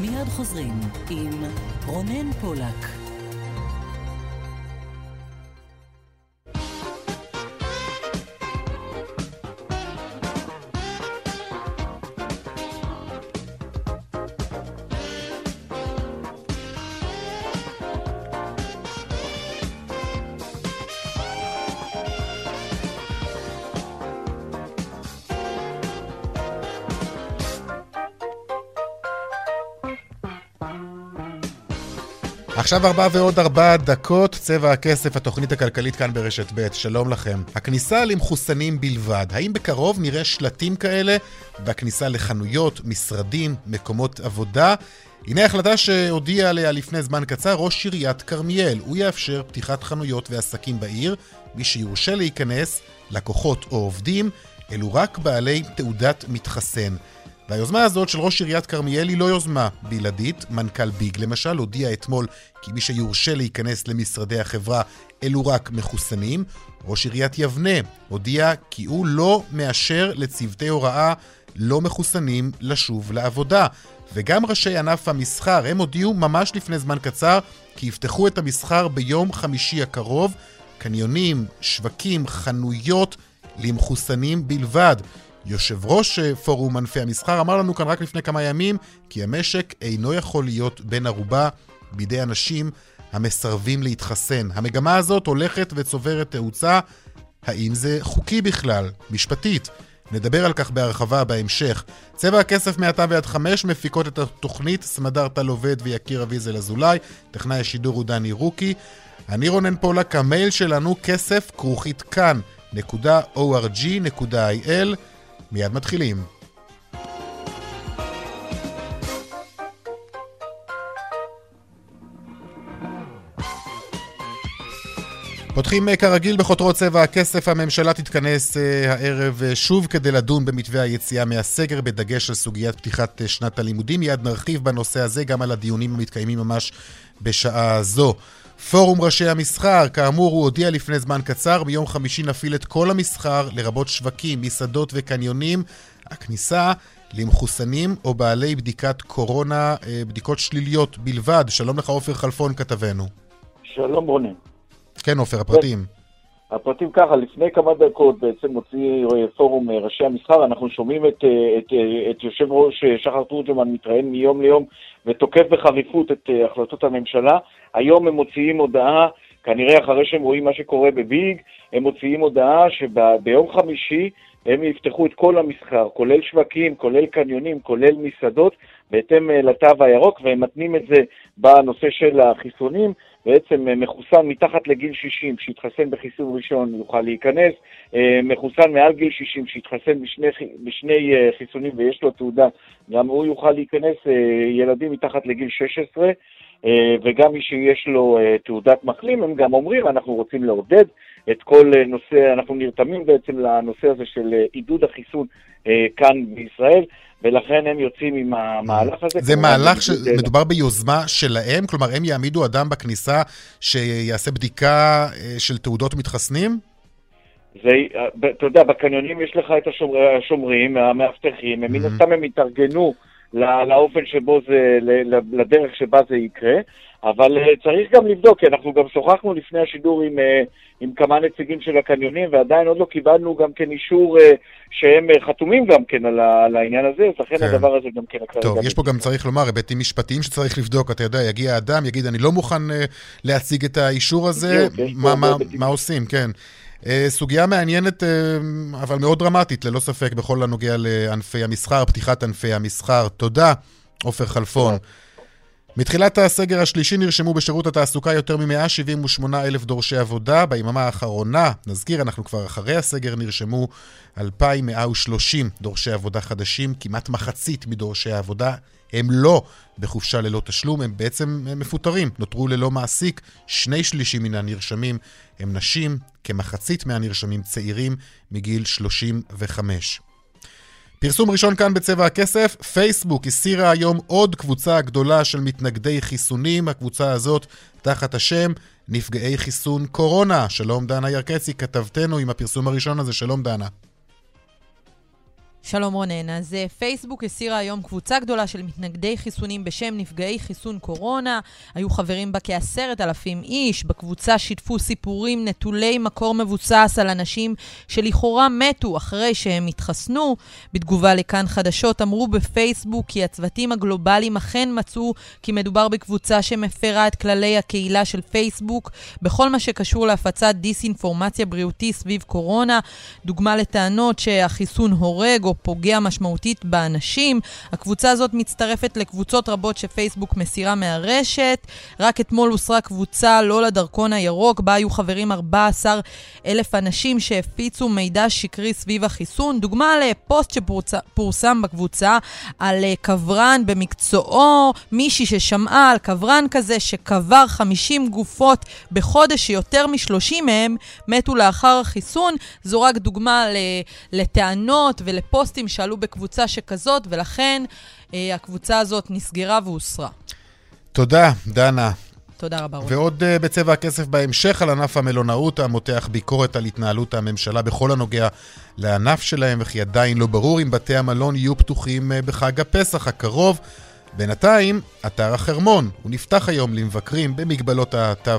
מיד חוזרים עם רונן פולק. עכשיו ארבע ועוד ארבע דקות, צבע הכסף, התוכנית הכלכלית כאן ברשת ב', שלום לכם. הכניסה למחוסנים בלבד, האם בקרוב נראה שלטים כאלה בכניסה לחנויות, משרדים, מקומות עבודה? הנה החלטה שהודיע עליה לפני זמן קצר ראש עיריית כרמיאל. הוא יאפשר פתיחת חנויות ועסקים בעיר. מי שיורשה להיכנס, לקוחות או עובדים, אלו רק בעלי תעודת מתחסן. והיוזמה הזאת של ראש עיריית כרמיאל היא לא יוזמה בלעדית. מנכ"ל ביג למשל הודיע אתמול כי מי שיורשה להיכנס למשרדי החברה אלו רק מחוסנים. ראש עיריית יבנה הודיע כי הוא לא מאשר לצוותי הוראה לא מחוסנים לשוב לעבודה. וגם ראשי ענף המסחר, הם הודיעו ממש לפני זמן קצר כי יפתחו את המסחר ביום חמישי הקרוב. קניונים, שווקים, חנויות למחוסנים בלבד. יושב ראש אה, פורום ענפי המסחר אמר לנו כאן רק לפני כמה ימים כי המשק אינו יכול להיות בן ערובה בידי אנשים המסרבים להתחסן. המגמה הזאת הולכת וצוברת תאוצה. האם זה חוקי בכלל, משפטית? נדבר על כך בהרחבה בהמשך. צבע הכסף מעתה ועד חמש מפיקות את התוכנית סמדר טל עובד ויקיר אביזל אזולאי, טכנאי השידור הוא דני רוקי. אני רונן פולק, המייל שלנו כסף כרוכית כאן.org.il מיד מתחילים. פותחים אה, כרגיל בכותרות צבע הכסף, הממשלה תתכנס אה, הערב אה, שוב כדי לדון במתווה היציאה מהסגר, בדגש על סוגיית פתיחת שנת הלימודים. מיד נרחיב בנושא הזה גם על הדיונים המתקיימים ממש בשעה זו. פורום ראשי המסחר, כאמור, הוא הודיע לפני זמן קצר, ביום חמישי נפעיל את כל המסחר, לרבות שווקים, מסעדות וקניונים. הכניסה למחוסנים או בעלי בדיקת קורונה, אה, בדיקות שליליות בלבד. שלום לך, עופר חלפון, כתבנו. שלום רונן. כן, עופר, הפרטים. הפרטים ככה, לפני כמה דקות בעצם הוציא אה, פורום אה, ראשי המסחר, אנחנו שומעים את, את, את יושב ראש שחר תורג'מן מתראיין מיום ליום ותוקף בחריפות את החלטות הממשלה. היום הם מוציאים הודעה, כנראה אחרי שהם רואים מה שקורה בביג, הם מוציאים הודעה שביום חמישי הם יפתחו את כל המסחר, כולל שווקים, כולל קניונים, כולל מסעדות, בהתאם אה, לתו הירוק, והם מתנים את זה בנושא של החיסונים. בעצם אה, מחוסן מתחת לגיל 60 שיתחסן בחיסון ראשון יוכל להיכנס, אה, מחוסן מעל גיל 60 שיתחסן בשני, בשני חיסונים ויש לו תעודה, גם הוא יוכל להיכנס, ילדים מתחת לגיל 16 וגם מי שיש לו תעודת מחלים, הם גם אומרים, אנחנו רוצים לעודד את כל אה, נושא, אנחנו נרתמים בעצם לנושא הזה של אה, עידוד החיסון אה, כאן בישראל. ולכן הם יוצאים עם המהלך הזה. זה מהלך שמדובר ביוזמה שלהם? כלומר, הם יעמידו אדם בכניסה שיעשה בדיקה של תעודות מתחסנים? זה, אתה יודע, בקניונים יש לך את השומר, השומרים, המאבטחים, הם מן הסתם הם יתארגנו לאופן שבו זה, לדרך שבה זה יקרה. אבל uh, צריך גם לבדוק, כי אנחנו גם שוחחנו לפני השידור עם, עם כמה נציגים של הקניונים, ועדיין עוד לא קיבלנו גם כן אישור uh, שהם uh, חתומים גם כן על, ה, על העניין הזה, אז לכן כן. הדבר הזה גם כן... טוב, יש פה גם צריך לומר היבטים משפטיים שצריך לבדוק, אתה יודע, יגיע אדם, יגיד, אני לא מוכן uh, להציג את האישור הזה, בדיוק, מה, מה, מה עושים, כן. Uh, סוגיה מעניינת, uh, אבל מאוד דרמטית, ללא ספק, בכל הנוגע לענפי המסחר, פתיחת ענפי המסחר. תודה, עופר חלפון. תודה. מתחילת הסגר השלישי נרשמו בשירות התעסוקה יותר מ-178 אלף דורשי עבודה. ביממה האחרונה, נזכיר, אנחנו כבר אחרי הסגר, נרשמו 2,130 דורשי עבודה חדשים. כמעט מחצית מדורשי העבודה הם לא בחופשה ללא תשלום, הם בעצם מפוטרים, נותרו ללא מעסיק. שני שלישים מן הנרשמים הם נשים, כמחצית מהנרשמים צעירים מגיל 35. פרסום ראשון כאן בצבע הכסף, פייסבוק הסירה היום עוד קבוצה גדולה של מתנגדי חיסונים, הקבוצה הזאת תחת השם נפגעי חיסון קורונה. שלום דנה ירקצי, כתבתנו עם הפרסום הראשון הזה, שלום דנה. שלום רונן, אז אה, פייסבוק הסירה היום קבוצה גדולה של מתנגדי חיסונים בשם נפגעי חיסון קורונה. היו חברים בה כעשרת אלפים איש. בקבוצה שיתפו סיפורים נטולי מקור מבוסס על אנשים שלכאורה מתו אחרי שהם התחסנו. בתגובה לכאן חדשות אמרו בפייסבוק כי הצוותים הגלובליים אכן מצאו כי מדובר בקבוצה שמפרה את כללי הקהילה של פייסבוק בכל מה שקשור להפצת דיסאינפורמציה בריאותי סביב קורונה. דוגמה לטענות שהחיסון הורג או פוגע משמעותית באנשים. הקבוצה הזאת מצטרפת לקבוצות רבות שפייסבוק מסירה מהרשת. רק אתמול הוסרה קבוצה לא לדרכון הירוק, בה היו חברים 14 אלף אנשים שהפיצו מידע שקרי סביב החיסון. דוגמה לפוסט שפורסם בקבוצה על אה, קברן במקצועו, מישהי ששמעה על קברן כזה שקבר 50 גופות בחודש, שיותר מ-30 מהם מתו לאחר החיסון. זו רק דוגמה לטענות ולפוסט. פוסטים שעלו בקבוצה שכזאת, ולכן אה, הקבוצה הזאת נסגרה והוסרה. תודה, דנה. תודה רבה, רון. ועוד uh, בצבע הכסף בהמשך על ענף המלונאות, המותח ביקורת על התנהלות הממשלה בכל הנוגע לענף שלהם, וכי עדיין לא ברור אם בתי המלון יהיו פתוחים uh, בחג הפסח הקרוב. בינתיים, אתר החרמון, הוא נפתח היום למבקרים במגבלות התו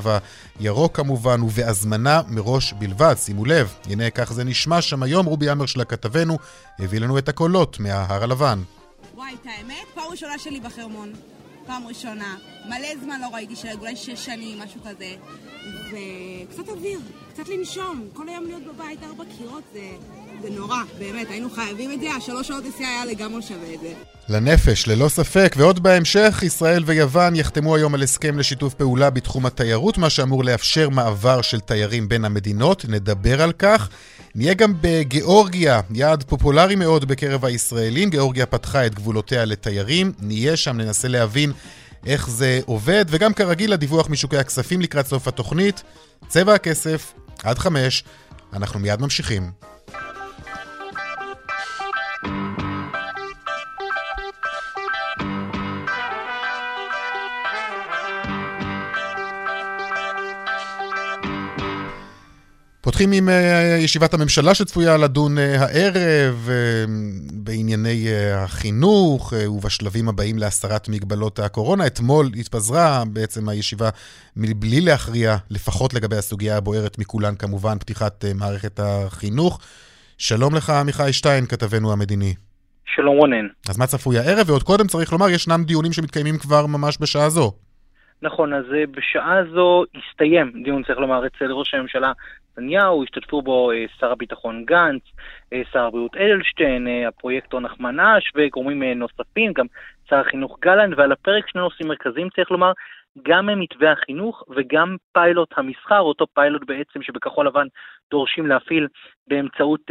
הירוק כמובן, ובהזמנה מראש בלבד, שימו לב, הנה כך זה נשמע שם היום, רובי עמר של הכתבנו הביא לנו את הקולות מההר הלבן. וואי, את האמת? פעם ראשונה שלי בחרמון. פעם ראשונה. מלא זמן לא ראיתי אולי שש שנים, משהו כזה. וקצת אוויר, קצת לנשום. כל היום להיות בבית, ארבע קירות, זה... זה נורא, באמת, היינו חייבים את זה, השלוש שעות נסיעה היה לגמרי שווה את זה. לנפש, ללא ספק. ועוד בהמשך, ישראל ויוון יחתמו היום על הסכם לשיתוף פעולה בתחום התיירות, מה שאמור לאפשר מעבר של תיירים בין המדינות. נדבר על כך. נהיה גם בגיאורגיה, יעד פופולרי מאוד בקרב הישראלים. גיאורגיה פתחה את גבולותיה לתיירים. נהיה שם, ננסה להבין איך זה עובד. וגם כרגיל, הדיווח משוקי הכספים לקראת סוף התוכנית. צבע הכסף, עד חמש. אנחנו מיד ממשיכים. פותחים עם אה, ישיבת הממשלה שצפויה לדון אה, הערב אה, בענייני החינוך ובשלבים הבאים להסרת מגבלות הקורונה. אתמול התפזרה בעצם הישיבה מבלי להכריע, לפחות לגבי הסוגיה הבוערת מכולן, כמובן, פתיחת מערכת החינוך. שלום לך, עמיחי שטיין, כתבנו המדיני. שלום רונן. אז מה צפוי הערב? ועוד קודם צריך לומר, ישנם דיונים שמתקיימים כבר ממש בשעה זו. נכון, אז בשעה זו הסתיים דיון, צריך לומר, אצל ראש הממשלה נתניהו, השתתפו בו אה, שר הביטחון גנץ, אה, שר הבריאות אדלשטיין, אה, הפרויקטור נחמן אש וגורמים נוספים, גם שר החינוך גלנט, ועל הפרק שני נושאים מרכזיים, צריך לומר, גם מתווה החינוך וגם פיילוט המסחר, אותו פיילוט בעצם שבכחול לבן דורשים להפעיל באמצעות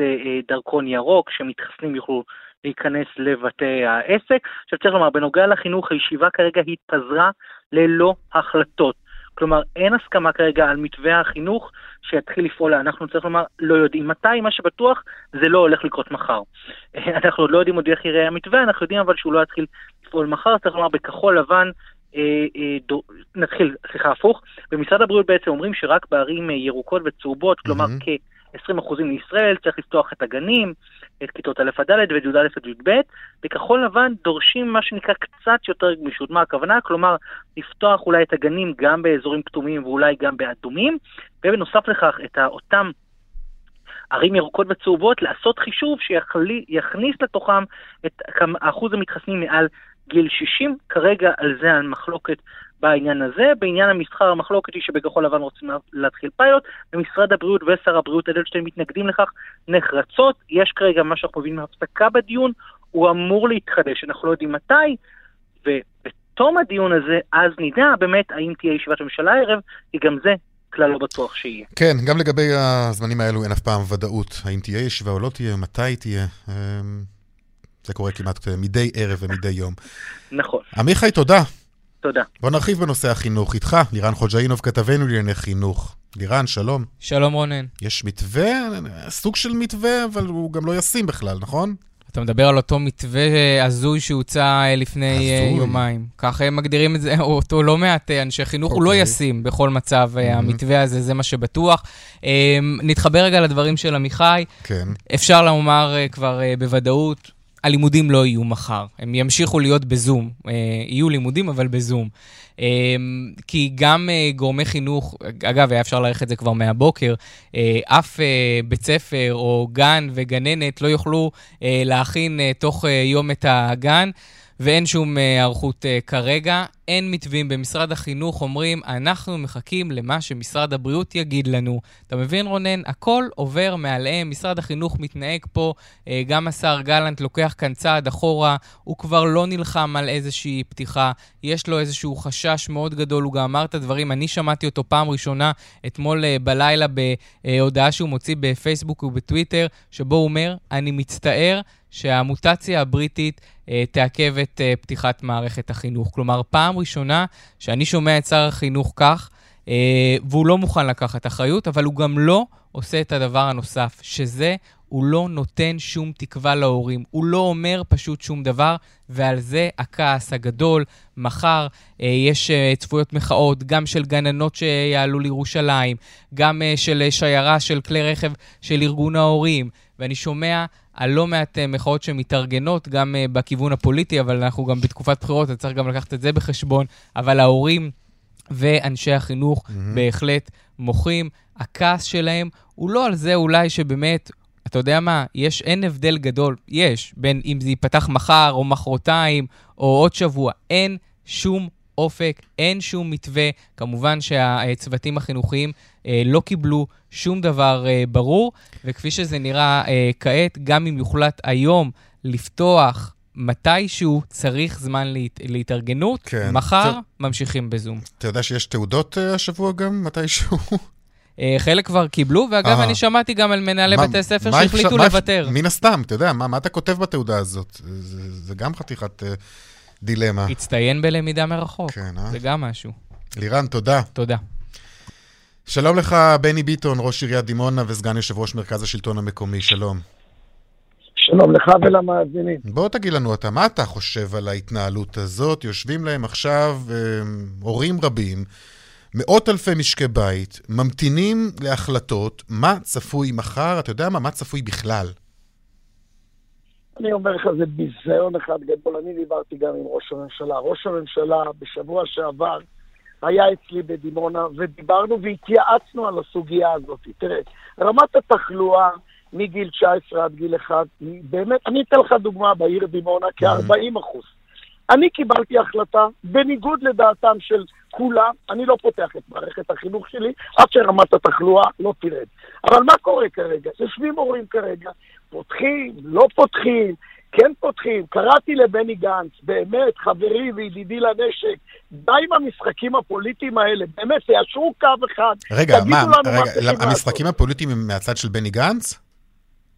דרכון ירוק, שמתחסנים יוכלו להיכנס לבתי העסק. עכשיו צריך לומר, בנוגע לחינוך, הישיבה כרגע התפזרה ללא החלטות. כלומר, אין הסכמה כרגע על מתווה החינוך שיתחיל לפעול, אנחנו צריך לומר, לא יודעים מתי, מה שבטוח, זה לא הולך לקרות מחר. אנחנו עוד לא יודעים עוד איך יראה המתווה, אנחנו יודעים אבל שהוא לא יתחיל לפעול מחר, צריך לומר, בכחול לבן, אה, אה, דו, נתחיל, סליחה, הפוך, במשרד הבריאות בעצם אומרים שרק בערים אה, ירוקות וצהובות, כלומר mm-hmm. כ-20% מישראל, צריך לפתוח את הגנים, את כיתות א' עד ד' וי"א עד י"ב. בכחול לבן דורשים מה שנקרא קצת יותר גמישות. מה הכוונה? כלומר, לפתוח אולי את הגנים גם באזורים כתומים ואולי גם באדומים, ובנוסף לכך את אותם ערים ירוקות וצהובות, לעשות חישוב שיכניס לתוכם את אחוז המתחסנים מעל גיל 60. כרגע על זה המחלוקת בעניין הזה. בעניין המסחר המחלוקת היא שבכחול לבן רוצים להתחיל פיילוט, ומשרד הבריאות ושר הבריאות אדלשטיין מתנגדים לכך נחרצות. יש כרגע מה שאנחנו מבינים הפסקה בדיון, הוא אמור להתחדש, אנחנו לא יודעים מתי, ובתום הדיון הזה, אז נדע באמת האם תהיה ישיבת ממשלה הערב, כי גם זה כלל לא בטוח שיהיה. כן, גם לגבי הזמנים האלו אין אף פעם ודאות, האם תהיה ישיבה או לא תהיה, מתי תהיה. אמ, זה קורה כמעט מדי ערב ומדי יום. נכון. עמיחי, תודה. תודה. בוא נרחיב בנושא החינוך איתך, לירן חוג'אינוב, כתבנו לענייני חינוך. לירן, שלום. שלום רונן. יש מתווה, סוג של מתווה, אבל הוא גם לא ישים בכלל, נכון? אתה מדבר על אותו מתווה הזוי שהוצע לפני הזוי. יומיים. ככה הם מגדירים את זה, אותו לא מעט אנשי חינוך, הוא לא אוקיי. ישים בכל מצב, המתווה הזה, זה מה שבטוח. נתחבר רגע לדברים של עמיחי. כן. אפשר לומר אה, כבר אה, בוודאות, הלימודים לא יהיו מחר. הם ימשיכו להיות בזום. אה, יהיו לימודים, אבל בזום. אה, כי גם אה, גורמי חינוך, אגב, היה אפשר להעריך את זה כבר מהבוקר, אה, אף אה, בית ספר או גן וגננת לא יוכלו אה, להכין אה, תוך אה, יום את הגן. ואין שום אה, היערכות uh, כרגע. אין מתווים במשרד החינוך, אומרים, אנחנו מחכים למה שמשרד הבריאות יגיד לנו. אתה מבין, רונן? הכל עובר מעליהם. משרד החינוך מתנהג פה, uh, גם השר גלנט לוקח כאן צעד אחורה, הוא כבר לא נלחם על איזושהי פתיחה, יש לו איזשהו חשש מאוד גדול, הוא גם אמר את הדברים, אני שמעתי אותו פעם ראשונה אתמול uh, בלילה בהודעה שהוא מוציא בפייסבוק ובטוויטר, שבו הוא אומר, אני מצטער. שהמוטציה הבריטית אה, תעכב את אה, פתיחת מערכת החינוך. כלומר, פעם ראשונה שאני שומע את שר החינוך כך, אה, והוא לא מוכן לקחת אחריות, אבל הוא גם לא עושה את הדבר הנוסף, שזה הוא לא נותן שום תקווה להורים. הוא לא אומר פשוט שום דבר, ועל זה הכעס הגדול. מחר אה, יש אה, צפויות מחאות, גם של גננות שיעלו לירושלים, גם אה, של שיירה של כלי רכב של ארגון ההורים, ואני שומע על לא מעט uh, מחאות שמתארגנות, גם uh, בכיוון הפוליטי, אבל אנחנו גם בתקופת בחירות, אז צריך גם לקחת את זה בחשבון. אבל ההורים ואנשי החינוך mm-hmm. בהחלט מוחים. הכעס שלהם הוא לא על זה אולי שבאמת, אתה יודע מה, יש, אין הבדל גדול, יש, בין אם זה ייפתח מחר או מחרתיים או עוד שבוע, אין שום אופק, אין שום מתווה. כמובן שהצוותים החינוכיים אה, לא קיבלו שום דבר אה, ברור, וכפי שזה נראה אה, כעת, גם אם יוחלט היום לפתוח מתישהו, צריך זמן להת, להתארגנות. כן. מחר טוב. ממשיכים בזום. אתה יודע שיש תעודות אה, השבוע גם, מתישהו? אה, חלק כבר קיבלו, ואגב, אה. אני שמעתי גם על מנהלי מה- בתי ספר שהחליטו אפשר- לוותר. מן הסתם, אתה יודע, מה מה אתה כותב בתעודה הזאת? זה זה גם חתיכת אה, דילמה. הצטיין בלמידה מרחוק. כן, אה? זה גם משהו. לירן, תודה. תודה. שלום לך, בני ביטון, ראש עיריית דימונה וסגן יושב ראש מרכז השלטון המקומי, שלום. שלום לך ולמאזינים. בוא תגיד לנו אתה, מה אתה חושב על ההתנהלות הזאת? יושבים להם עכשיו אה, הורים רבים, מאות אלפי משקי בית, ממתינים להחלטות, מה צפוי מחר, אתה יודע מה, מה צפוי בכלל? אני אומר לך, זה ביזיון אחד גדול. אני דיברתי גם עם ראש הממשלה. ראש הממשלה בשבוע שעבר היה אצלי בדימונה, ודיברנו והתייעצנו על הסוגיה הזאת. תראה, רמת התחלואה מגיל 19 עד גיל 1, היא באמת, אני אתן לך דוגמה בעיר דימונה, כ-40 אחוז. אני קיבלתי החלטה, בניגוד לדעתם של כולם, אני לא פותח את מערכת החינוך שלי עד שרמת התחלואה לא תרד. אבל מה קורה כרגע? יושבים הורים כרגע, פותחים, לא פותחים, כן פותחים. קראתי לבני גנץ, באמת, חברי וידידי לנשק, די עם המשחקים הפוליטיים האלה, באמת, תיישרו קו אחד, רגע, מה, מה רגע, צריכים למ- לעשות. המשחקים הפוליטיים הם מהצד של בני גנץ?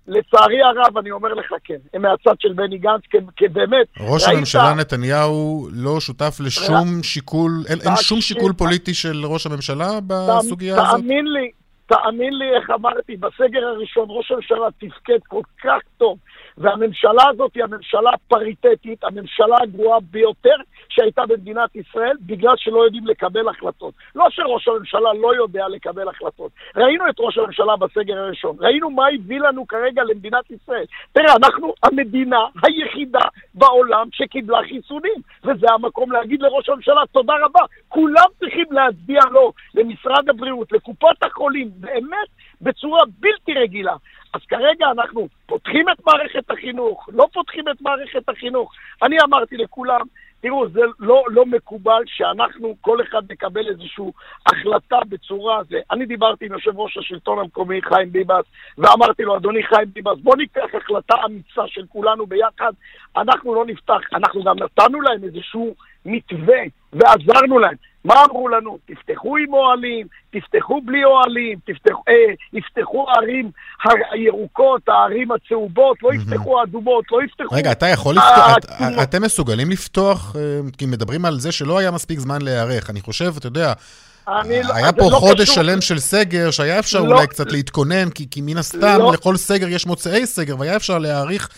לצערי הרב, אני אומר לך כן, הם מהצד של בני גנץ, כי, כי באמת, ראש ראית- הממשלה נתניהו לא שותף לשום שיקול, אין אין שום שיקול פוליטי של ראש הממשלה בסוגיה הזאת? תאמין לי, תאמין לי, איך אמרתי, בסגר הראשון ראש הממשלה תפקד כל כך טוב, והממשלה הזאת היא הממשלה הפריטטית, הממשלה הגרועה ביותר שהייתה במדינת ישראל, בגלל שלא יודעים לקבל החלטות. לא שראש הממשלה לא יודע לקבל החלטות. ראינו את ראש הממשלה בסגר הראשון, ראינו מה הביא לנו כרגע למדינת ישראל. תראה, אנחנו המדינה היחידה בעולם שקיבלה חיסונים, וזה המקום להגיד לראש הממשלה תודה רבה. כולם צריכים להצביע לו, למשרד הבריאות, לקופות החולים, באמת בצורה בלתי רגילה. אז כרגע אנחנו פותחים את מערכת החינוך, לא פותחים את מערכת החינוך. אני אמרתי לכולם, תראו, זה לא, לא מקובל שאנחנו, כל אחד מקבל איזושהי החלטה בצורה זה. אני דיברתי עם יושב ראש השלטון המקומי, חיים ביבס, ואמרתי לו, אדוני חיים ביבס, בוא ניקח החלטה אמיצה של כולנו ביחד, אנחנו לא נפתח, אנחנו גם נתנו להם איזשהו מתווה ועזרנו להם. מה אמרו לנו? תפתחו עם אוהלים, תפתחו בלי אוהלים, תפתחו, אה, יפתחו הערים הירוקות, הערים הצהובות, לא יפתחו האדומות, לא יפתחו... רגע, אתה יכול לפתוח, את- אתם מסוגלים לפתוח, אה, כי מדברים על זה שלא היה מספיק זמן להיערך. אני חושב, אתה יודע, אני לא- היה פה לא חודש קשור. שלם של סגר, שהיה אפשר לא. אולי קצת להתכונן, כי כי מן הסתם לא. לכל סגר יש מוצאי סגר, והיה אפשר להעריך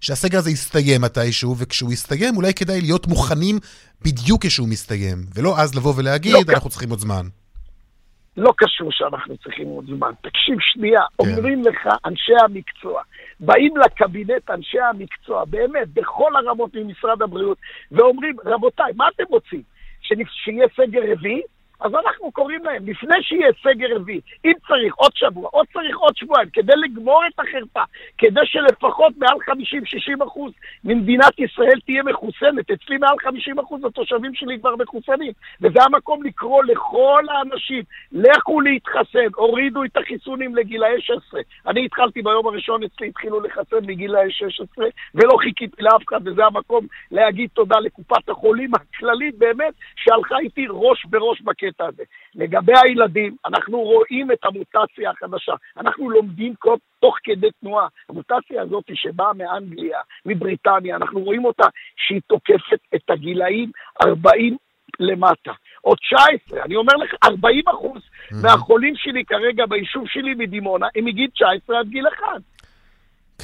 שהסגר הזה יסתיים מתישהו, וכשהוא יסתיים אולי כדאי להיות מוכנים בדיוק כשהוא מסתיים, ולא אז לבוא ולהגיד, לא, אנחנו צריכים עוד זמן. לא קשור שאנחנו צריכים עוד זמן. תקשיב שנייה, כן. אומרים לך אנשי המקצוע, באים לקבינט אנשי המקצוע, באמת, בכל הרמות ממשרד הבריאות, ואומרים, רבותיי, מה אתם רוצים? שיהיה סגר רביעי? אז אנחנו קוראים להם, לפני שיהיה סגר רביעי, אם צריך עוד שבוע, עוד צריך עוד שבועיים, כדי לגמור את החרפה, כדי שלפחות מעל 50-60 אחוז ממדינת ישראל תהיה מחוסנת. אצלי מעל 50 אחוז התושבים שלי כבר מחוסנים, וזה המקום לקרוא לכל האנשים, לכו להתחסן, הורידו את החיסונים לגילאי 16. אני התחלתי ביום הראשון, אצלי התחילו לחסן מגילאי 16, ולא חיכיתי לאף אחד, וזה המקום להגיד תודה לקופת החולים הכללית באמת, שהלכה איתי ראש בראש בקטע הזה. לגבי הילדים, אנחנו רואים את המוטציה החדשה. אנחנו לומדים כל, תוך כדי תנועה. המוטציה הזאת שבאה מאנגליה, מבריטניה, אנחנו רואים אותה שהיא תוקפת את הגילאים 40 למטה. או 19, אני אומר לך, 40 אחוז מהחולים שלי כרגע ביישוב שלי מדימונה הם מגיל 19 עד גיל 1.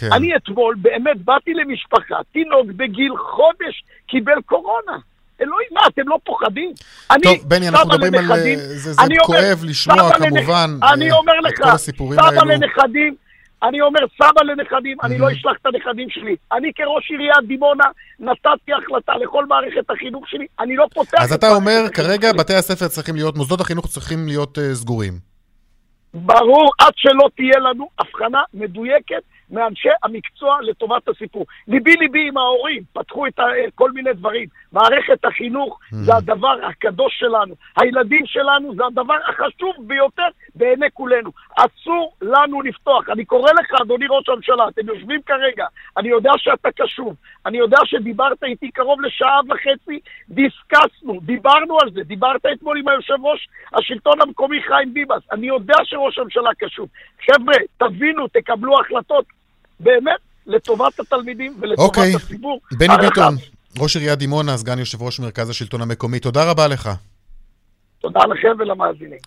כן. אני אתמול באמת באתי למשפחה, תינוק בגיל חודש קיבל קורונה. אלוהים, מה, אתם לא פוחדים? אני טוב, בני, אנחנו מדברים על... לנכדים, זה, זה אני אומר, כואב לשמוע, כמובן, אני אה, אומר את לך, סבא. לנכדים, אני אומר, סבא לנכדים, אני לא אשלח את הנכדים שלי. אני כראש עיריית דימונה נתתי החלטה לכל מערכת החינוך שלי, אני לא פותח אז את אתה אומר, כרגע. בתי הספר צריכים להיות, מוסדות החינוך צריכים להיות אה, סגורים. ברור, עד שלא תהיה לנו הבחנה מדויקת מאנשי המקצוע לטובת הסיפור. ליבי ליבי עם ההורים, פתחו את ה- כל מיני דברים. מערכת החינוך זה הדבר הקדוש שלנו. הילדים שלנו זה הדבר החשוב ביותר בעיני כולנו. אסור לנו לפתוח. אני קורא לך, אדוני ראש הממשלה, אתם יושבים כרגע, אני יודע שאתה קשוב, אני יודע שדיברת איתי קרוב לשעה וחצי, דיסקסנו, דיברנו על זה, דיברת אתמול עם היושב ראש השלטון המקומי חיים ביבס, אני יודע שראש הממשלה קשוב. חבר'ה, תבינו, תקבלו החלטות באמת לטובת התלמידים ולטובת אוקיי. הציבור. בני הרחב. ביטון, ראש עיריית דימונה, סגן יושב ראש מרכז השלטון המקומי, תודה רבה לך. תודה לכם ולמאזינים.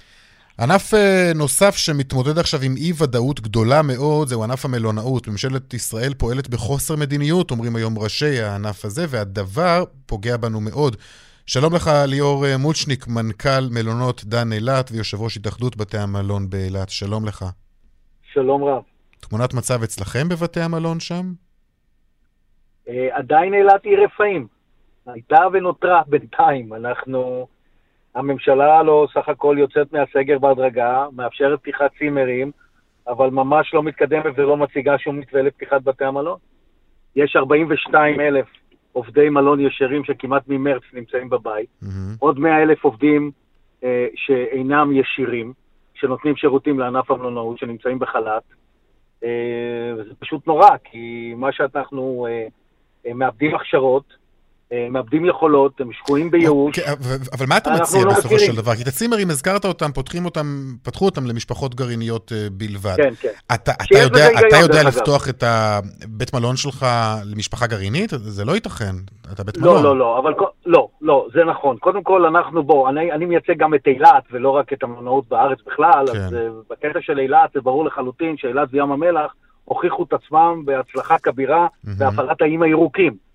ענף אה, נוסף שמתמודד עכשיו עם אי-ודאות גדולה מאוד, זהו ענף המלונאות. ממשלת ישראל פועלת בחוסר מדיניות, אומרים היום ראשי הענף הזה, והדבר פוגע בנו מאוד. שלום לך, ליאור אה, מולצ'ניק, מנכ"ל מלונות דן אילת ויושב ראש התאחדות בתי המלון באילת. שלום לך. שלום רב. תמונת מצב אצלכם בבתי המלון שם? אה, עדיין אילת היא רפאים. הייתה ונותרה בינתיים. אנחנו, הממשלה לא סך הכל יוצאת מהסגר בהדרגה, מאפשרת פתיחת צימרים, אבל ממש לא מתקדמת ולא מציגה שום מתווה לפתיחת בתי המלון. יש 42 אלף עובדי מלון ישרים שכמעט ממרץ נמצאים בבית. מהמם. עוד 100 אלף עובדים אה, שאינם ישירים, שנותנים שירותים לענף המלונאות, שנמצאים בחל"ת. אה, וזה פשוט נורא, כי מה שאנחנו אה, אה, מאבדים הכשרות, מאבדים יכולות, הם שקועים בייאוש. אוקיי, אבל- אבל מה אתה מציע לא בסופו מכירים. של דבר? כי את הצימרים, הזכרת אותם, פותחים אותם, פתחו אותם למשפחות גרעיניות אה, בלבד. כן, כן. אתה, אתה יודע, אתה יודע דרך אגב. לפתוח את הבית מלון שלך למשפחה גרעינית? זה לא ייתכן. אתה בית מלון. לא, לא, לא, אבל לא, לא, זה נכון. קודם כל, אנחנו, בוא, אני, אני מייצג גם את אילת, ולא רק את המלונאות בארץ בכלל, כן. אז uh, בקטע של אילת זה ברור לחלוטין שאילת וים המלח הוכיחו את עצמם בהצלחה כבירה מהמם. בהפעלת האיים הירוקים.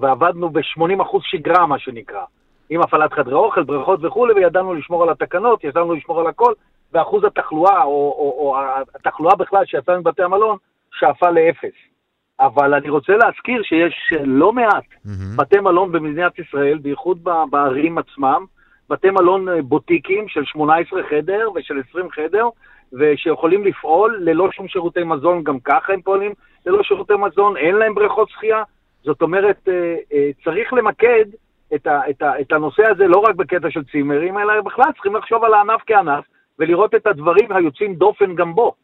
ועבדנו ב-80% שגרה, מה שנקרא. עם הפעלת חדרי אוכל, בריכות וכולי, וידענו לשמור על התקנות, ידענו לשמור על הכל, ואחוז התחלואה, או, או, או התחלואה בכלל שיצאה מבתי המלון, שאפה לאפס. אבל אני רוצה להזכיר שיש לא מעט מהמם. בתי מלון במדינת ישראל, בייחוד בערים עצמם, בתי מלון אה, בוטיקים של 18 חדר ושל 20 חדר, ושיכולים לפעול ללא שום שירותי מזון, גם ככה הם פועלים ללא שירותי מזון, אין להם בריכות שחייה. זאת אומרת, אה, אה, צריך למקד את, ה, את, ה, את הנושא הזה לא רק בקטע של צימרים, אלא בכלל צריכים לחשוב על הענף כענף, ולראות את הדברים היוצאים דופן גם בו.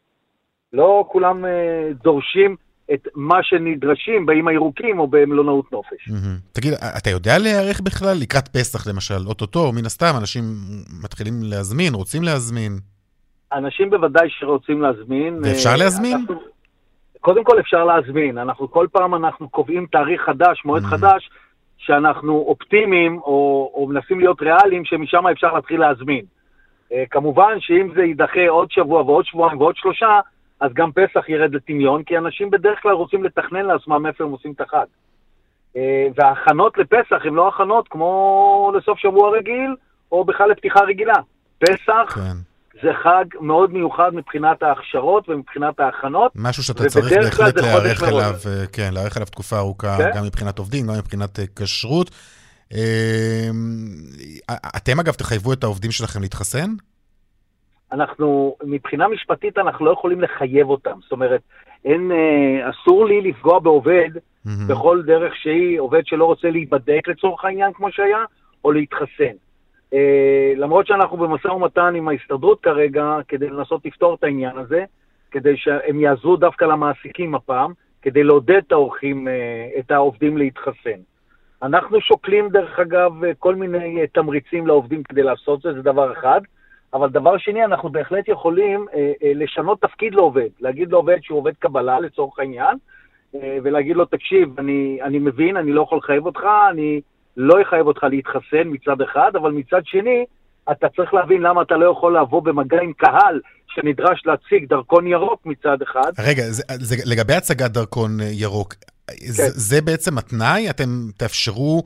לא כולם אה, דורשים את מה שנדרשים באיים הירוקים או במלונאות נופש. מהמם. תגיד, אתה יודע להיערך בכלל לקראת פסח למשל, אוטוטו, מן הסתם, אנשים מתחילים להזמין, רוצים להזמין. אנשים בוודאי שרוצים להזמין. ואפשר להזמין? אנחנו- קודם כל אפשר להזמין. אנחנו כל פעם אנחנו קובעים תאריך חדש, מועד Mhm. חדש, שאנחנו אופטימיים או, או מנסים להיות ריאליים, שמשם אפשר להתחיל להזמין. אה, כמובן שאם זה יידחה עוד שבוע ועוד שבועיים ועוד שלושה, אז גם פסח ירד לטמיון, כי אנשים בדרך כלל רוצים לתכנן לעצמם איפה הם עושים את החג. אה, וההכנות לפסח הן לא הכנות כמו לסוף שבוע רגיל, או בכלל לפתיחה רגילה. פסח כן. זה חג מאוד מיוחד מבחינת ההכשרות ומבחינת ההכנות. משהו שאתה צריך בהחלט להיערך. אליו, אה, כן, להיערך אליו תקופה ארוכה, כן. גם מבחינת עובדים, גם מבחינת אה, כשרות. אה, אתם אגב תחייבו את העובדים שלכם להתחסן? אנחנו, מבחינה משפטית אנחנו לא יכולים לחייב אותם. זאת אומרת, אין, אה, אסור לי לפגוע בעובד מהמם. בכל דרך שהיא, עובד שלא רוצה להיבדק לצורך העניין כמו שהיה, או להתחסן. אה, למרות שאנחנו במשא ומתן עם ההסתדרות כרגע, כדי לנסות לפתור את העניין הזה, כדי שהם יעזרו דווקא למעסיקים הפעם, כדי לעודד את האורחים, אה, את העובדים להתחסן. אנחנו שוקלים, דרך אגב, אה, כל מיני תמריצים לעובדים כדי לעשות זה, זה דבר אחד. אבל דבר שני, אנחנו בהחלט יכולים אה, אה, לשנות תפקיד לעובד, להגיד לעובד שהוא עובד קבלה לצורך העניין, אה, ולהגיד לו, תקשיב, אני, אני מבין, אני לא יכול לחייב אותך, אני לא אחייב אותך להתחסן מצד אחד, אבל מצד שני, אתה צריך להבין למה אתה לא יכול לבוא במגע עם קהל שנדרש להציג דרכון ירוק מצד אחד. רגע, זה, זה, לגבי הצגת דרכון אה, ירוק, זה, כן. זה בעצם התנאי? אתם תאפשרו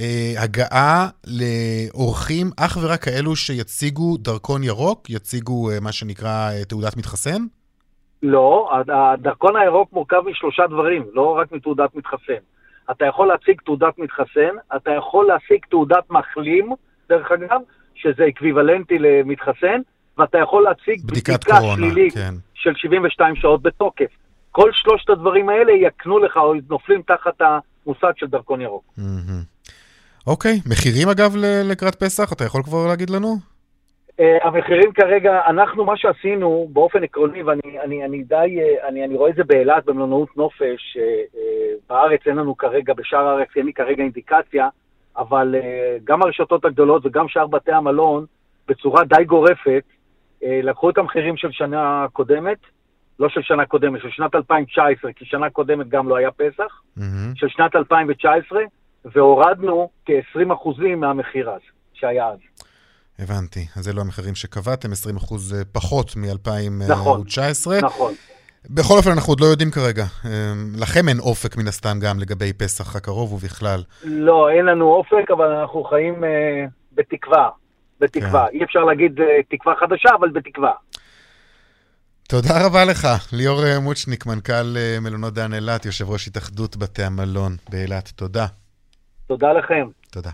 אה, הגעה לאורחים אך ורק כאלו שיציגו דרכון ירוק, יציגו אה, מה שנקרא אה, תעודת מתחסן? לא, הד- הדרכון הירוק מורכב משלושה דברים, לא רק מתעודת מתחסן. אתה יכול להציג תעודת מתחסן, אתה יכול להשיג תעודת מחלים, דרך אגב, שזה אקוויוולנטי למתחסן, ואתה יכול להציג בדיקת בדיקה קורונה, שלילית כן. של 72 שעות בתוקף. כל שלושת הדברים האלה יקנו לך או נופלים תחת המושג של דרכון ירוק. אוקיי, מחירים אגב לקראת פסח? אתה יכול כבר להגיד לנו? Uh, המחירים כרגע, אנחנו, מה שעשינו באופן עקרוני, ואני אני, אני די, uh, אני, אני רואה את זה באילת, במלונאות נופש, uh, בארץ אין לנו כרגע, בשאר הארץ אין לי כרגע אינדיקציה, אבל גם הרשתות הגדולות וגם שאר בתי המלון, בצורה די גורפת, לקחו את המחירים של שנה קודמת, לא של שנה קודמת, של שנת 2019, כי שנה קודמת גם לא היה פסח, מהמם. של שנת 2019, והורדנו כ-20% מהמחיר אז, שהיה אז. הבנתי. אז לא המחירים שקבעתם, 20% פחות מ-2019. נכון, נכון. בכל אופן, אנחנו עוד לא יודעים כרגע. אה, לכם אין אופק מן הסתם גם לגבי פסח הקרוב ובכלל. לא, אין לנו אופק, אבל אנחנו חיים אה, בתקווה. בתקווה. כן. אי אפשר להגיד אה, תקווה חדשה, אבל בתקווה. תודה רבה לך, ליאור אה, מוצ'ניק, מנכ"ל אה, מלונות דן אילת, יושב ראש התאחדות בתי המלון באילת. תודה. תודה לכם. תודה.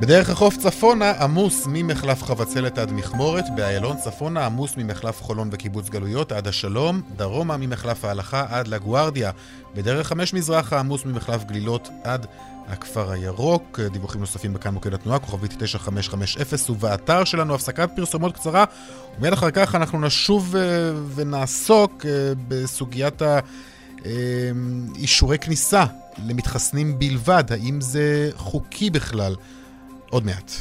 בדרך החוף צפונה עמוס ממחלף חבצלת עד מכמורת, באיילון צפונה עמוס ממחלף חולון וקיבוץ גלויות עד השלום, דרומה ממחלף ההלכה עד לגוארדיה, בדרך חמש מזרחה עמוס ממחלף גלילות עד הכפר הירוק. דיווחים נוספים בכאן מוקד התנועה, כוכבית 9550, ובאתר שלנו הפסקת פרסומות קצרה, ומיד אחר כך אנחנו נשוב אה, ונעסוק אה, בסוגיית ה... אה, אישורי כניסה למתחסנים בלבד, האם זה חוקי בכלל? עוד מעט.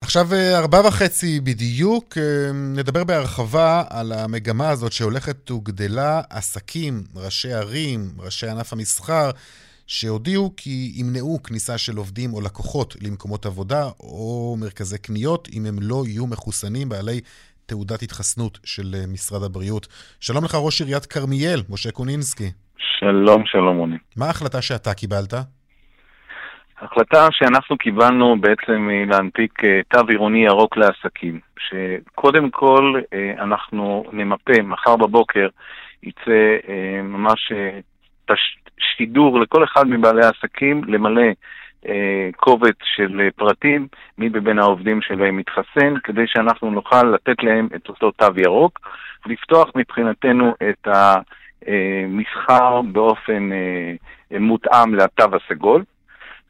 עכשיו אה, ארבע וחצי בדיוק, אה, נדבר בהרחבה על המגמה הזאת שהולכת וגדלה. עסקים, ראשי ערים, ראשי ענף המסחר, שהודיעו כי ימנעו כניסה של עובדים או לקוחות למקומות עבודה או מרכזי קניות אם הם לא יהיו מחוסנים בעלי תעודת התחסנות של אה, משרד הבריאות. שלום לך, ראש עיריית כרמיאל, משה קונינסקי. שלום, שלום רוני. מה ההחלטה שאתה קיבלת? ההחלטה שאנחנו קיבלנו בעצם היא להנפיק אה, תו עירוני ירוק לעסקים, שקודם כל אה, אנחנו נמפה, מחר בבוקר יצא אה, ממש שידור לכל אחד מבעלי העסקים למלא קובץ של פרטים, מי מבין העובדים שלהם מתחסן, כדי שאנחנו נוכל לתת להם את אותו תו ירוק, לפתוח מבחינתנו את המסחר באופן מותאם לתו הסגול.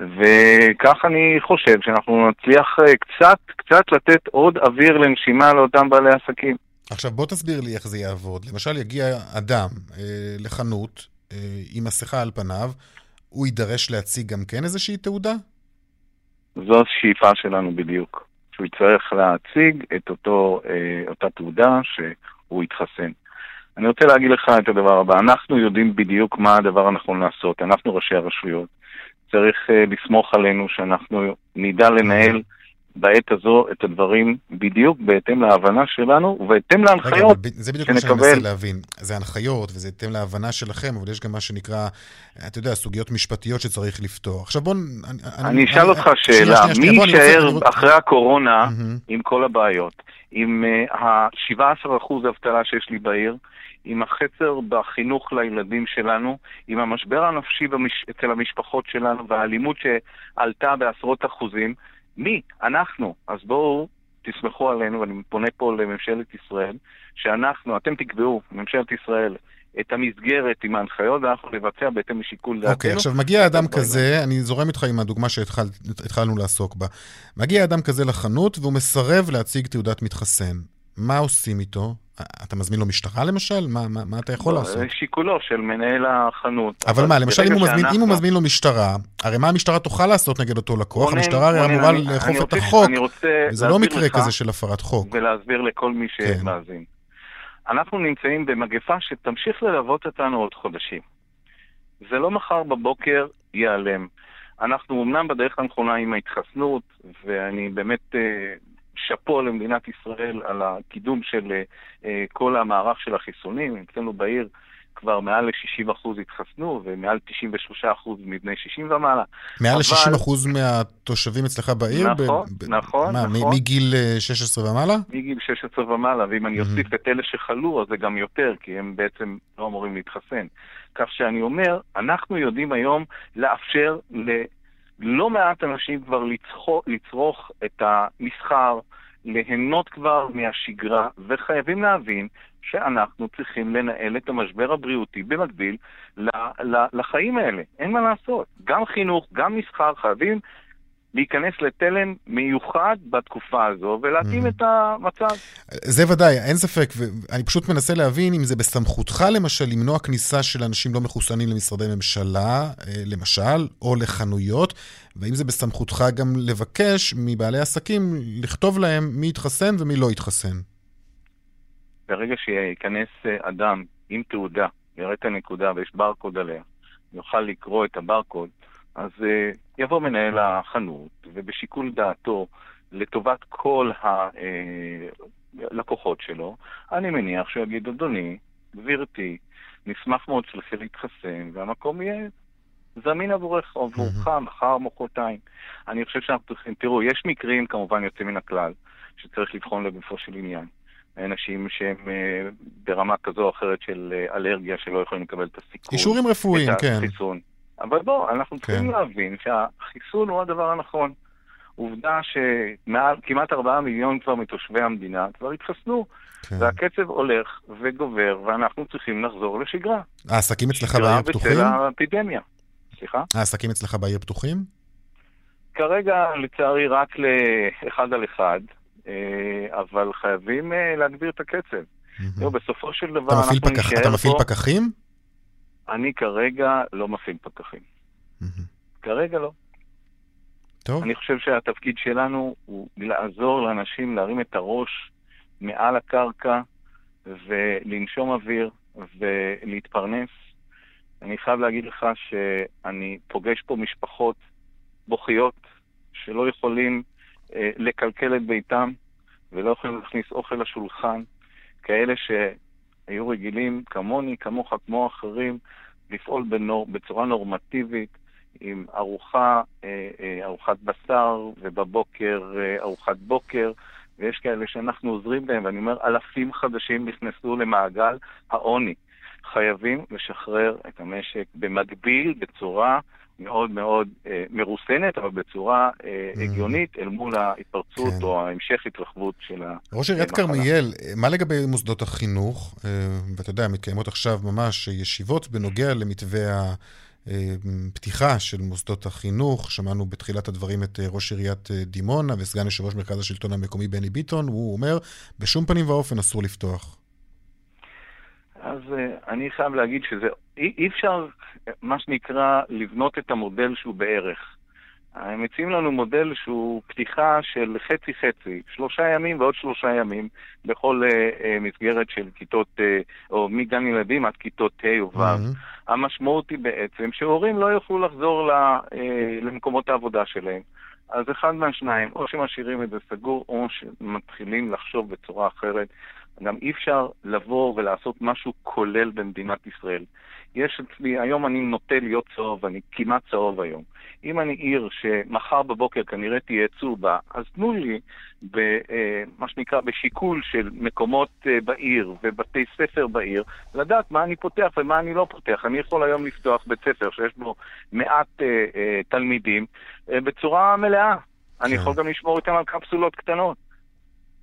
וכך אני חושב שאנחנו נצליח אה, קצת, קצת לתת עוד אוויר לנשימה לאותם בעלי עסקים. עכשיו בוא תסביר לי איך זה יעבוד. למשל יגיע אדם אה, לחנות אה, עם מסכה על פניו, הוא יידרש להציג גם כן איזושהי תעודה? זו השאיפה שלנו בדיוק. שהוא יצטרך להציג את אותו, אה, אותה תעודה שהוא יתחסן. אני רוצה להגיד לך את הדבר הבא, אנחנו יודעים בדיוק מה הדבר הנכון לעשות, אנחנו ראשי הרשויות. צריך אה, לסמוך עלינו שאנחנו נדע לנהל בעת הזו את הדברים בדיוק בהתאם להבנה שלנו ובהתאם להנחיות רגע, זה בדיוק מה שאני. מנסה להבין. זה הנחיות וזה בהתאם להבנה שלכם, אבל יש גם מה שנקרא, אתה יודע, סוגיות משפטיות שצריך לפתור. עכשיו בוא... נ- אני אשאל אותך שנייה, שאלה, שנייה, שנייה, מי אני יישאר אני רוצה- אחרי הקורונה. עם כל הבעיות? עם ה-17% אבטלה שיש לי בעיר, עם החצר בחינוך לילדים שלנו, עם המשבר הנפשי במש... אצל המשפחות שלנו והאלימות שעלתה בעשרות אחוזים. מי? אנחנו. אז בואו תסמכו עלינו, ואני פונה פה לממשלת ישראל, שאנחנו, אתם תקבעו, ממשלת ישראל, את המסגרת עם ההנחיות, ואנחנו נבצע בהתאם לשיקול דעתנו. אוקיי, עכשיו מגיע אדם כזה, אני זורם איתך עם הדוגמה שהתחלנו לעסוק בה. מגיע אדם כזה לחנות והוא מסרב להציג תעודת מתחסן. מה עושים איתו? אתה מזמין לו משטרה למשל? מה, מה, מה אתה יכול לא, לעשות? זה שיקולו של מנהל החנות. אבל מה, למשל אם הוא, מזמין, אם שאנחנו- הוא מזמין לו משטרה, הרי מה המשטרה תוכל לעשות נגד אותו לקוח? רונן, המשטרה הרי אמורה אני- לאכוף אני את רוצה- החוק, וזה לא מקרה כזה של הפרת חוק. ולהסביר לכל מי כן. שמאזין. אנחנו נמצאים במגפה שתמשיך ללוות אותנו עוד חודשים. זה לא מחר בבוקר ייעלם. אנחנו אמנם בדרך הנכונה עם ההתחסנות, ואני באמת אה, שאפו למדינת ישראל על הקידום של אה, אה, כל המערך של החיסונים. אצלנו בעיר כבר מעל ל-60% התחסנו, ומעל 93% מבני 60 ומעלה. מעל אבל- ל-60% מהתושבים אצלך בעיר? ב- נכון, ב- נכון, מה, נכון. מגיל אה, 16 ומעלה? מגיל 16 ומעלה, ואם אני. אוסיף את אלה שחלו, אז זה גם יותר, כי הם בעצם לא אמורים להתחסן. כך שאני אומר, אנחנו יודעים היום לאפשר ללא מעט אנשים כבר לצחו, לצרוך את המסחר, ליהנות כבר מהשגרה, וחייבים להבין שאנחנו צריכים לנהל את המשבר הבריאותי במקביל לחיים האלה. אין מה לעשות. גם חינוך, גם מסחר, חייבים להיכנס לתלם מיוחד בתקופה הזו ולהתאים Mhm. את המצב. זה ודאי, אין ספק, ואני פשוט מנסה להבין אם זה בסמכותך למשל למנוע כניסה של אנשים לא מחוסנים למשרדי ממשלה, אה, למשל, או לחנויות, והאם זה בסמכותך גם לבקש מבעלי עסקים לכתוב להם מי יתחסן ומי לא יתחסן. ברגע שייכנס אה, אדם עם תעודה, יראה את הנקודה ויש ברקוד עליה, יוכל לקרוא את הברקוד, אז אה, יבוא מנהל החנות ובשיקול דעתו לטובת כל הלקוחות שלו, אני מניח שהוא יגיד, אדוני, גברתי, נשמח מאוד שלכם להתחסן והמקום יהיה זמין עבורך, עבורך, מחר, מחרתיים. אני חושב שאנחנו צריכים, תראו, יש מקרים כמובן יוצאים מן הכלל, שצריך לבחון לגופו של עניין. אנשים שהם אה, ברמה כזו או אחרת של אה, אלרגיה שלא יכולים לקבל את הסיכון. אישורים רפואיים, את כן. החיסון. אבל בוא, אנחנו צריכים כן. להבין שהחיסון הוא הדבר הנכון. עובדה שמעל כמעט 4 מיליון כבר מתושבי המדינה כבר התחסנו, כן. והקצב הולך וגובר, ואנחנו צריכים לחזור לשגרה. העסקים אצלך שגרה בעיר בצל פתוחים? האפידמיה. סליחה? העסקים אצלך בעיר פתוחים? כרגע, לצערי, רק לאחד על אחד, אה, אבל חייבים אה, להגביר את הקצב. תראו, בסופו של דבר אנחנו פקח- נישאר אתה מפעיל פה. פקחים? אני כרגע לא מפעיל פקחים. כרגע לא. טוב. אני חושב שהתפקיד שלנו הוא לעזור לאנשים להרים את הראש מעל הקרקע ולנשום אוויר ולהתפרנס. אני חייב להגיד לך שאני פוגש פה משפחות בוכיות שלא יכולים אה, לקלקל את ביתם ולא יכולים להכניס אוכל לשולחן, כאלה שהיו רגילים כמוני, כמוך, כמו אחרים, לפעול בנור, בצורה נורמטיבית, עם ארוחה, אה, אה, ארוחת בשר, ובבוקר אה, ארוחת בוקר, ויש כאלה שאנחנו עוזרים להם, ואני אומר, אלפים חדשים נכנסו למעגל העוני. חייבים לשחרר את המשק במקביל, בצורה מאוד מאוד אה, מרוסנת, אבל בצורה אה, הגיונית אל מול ההתפרצות כן. או המשך התרחבות של ה... ראש עיריית המחלה. כרמיאל, מה לגבי מוסדות החינוך? אה, ואתה יודע, מתקיימות עכשיו ממש ישיבות בנוגע למתווה הפתיחה של מוסדות החינוך. שמענו בתחילת הדברים את אה, ראש עיריית אה, דימונה וסגן יושב ראש מרכז השלטון המקומי בני ביטון. הוא אומר, בשום פנים ואופן אסור לפתוח. אז uh, אני חייב להגיד שזה, אי, אי אפשר, מה שנקרא, לבנות את המודל שהוא בערך. הם מציעים לנו מודל שהוא פתיחה של חצי-חצי, שלושה ימים ועוד שלושה ימים בכל uh, uh, מסגרת של כיתות, uh, או מגן ילדים עד כיתות ה' וו'. Mm-hmm. המשמעות היא בעצם שהורים לא יוכלו לחזור ל, uh, למקומות העבודה שלהם. אז אחד מהשניים, או שמשאירים את זה סגור, או שמתחילים לחשוב בצורה אחרת. גם אי אפשר לבוא ולעשות משהו כולל במדינת ישראל. יש אצלי, היום אני נוטה להיות צהוב, אני כמעט צהוב היום. אם אני עיר שמחר בבוקר כנראה תהיה צהובה, אז תנו לי, במה שנקרא, בשיקול של מקומות אה, בעיר ובתי ספר בעיר, לדעת מה אני פותח ומה אני לא פותח. אני יכול היום לפתוח בית ספר שיש בו מעט אה, אה, תלמידים אה, בצורה מלאה. כן. אני יכול גם לשמור איתם על קפסולות קטנות.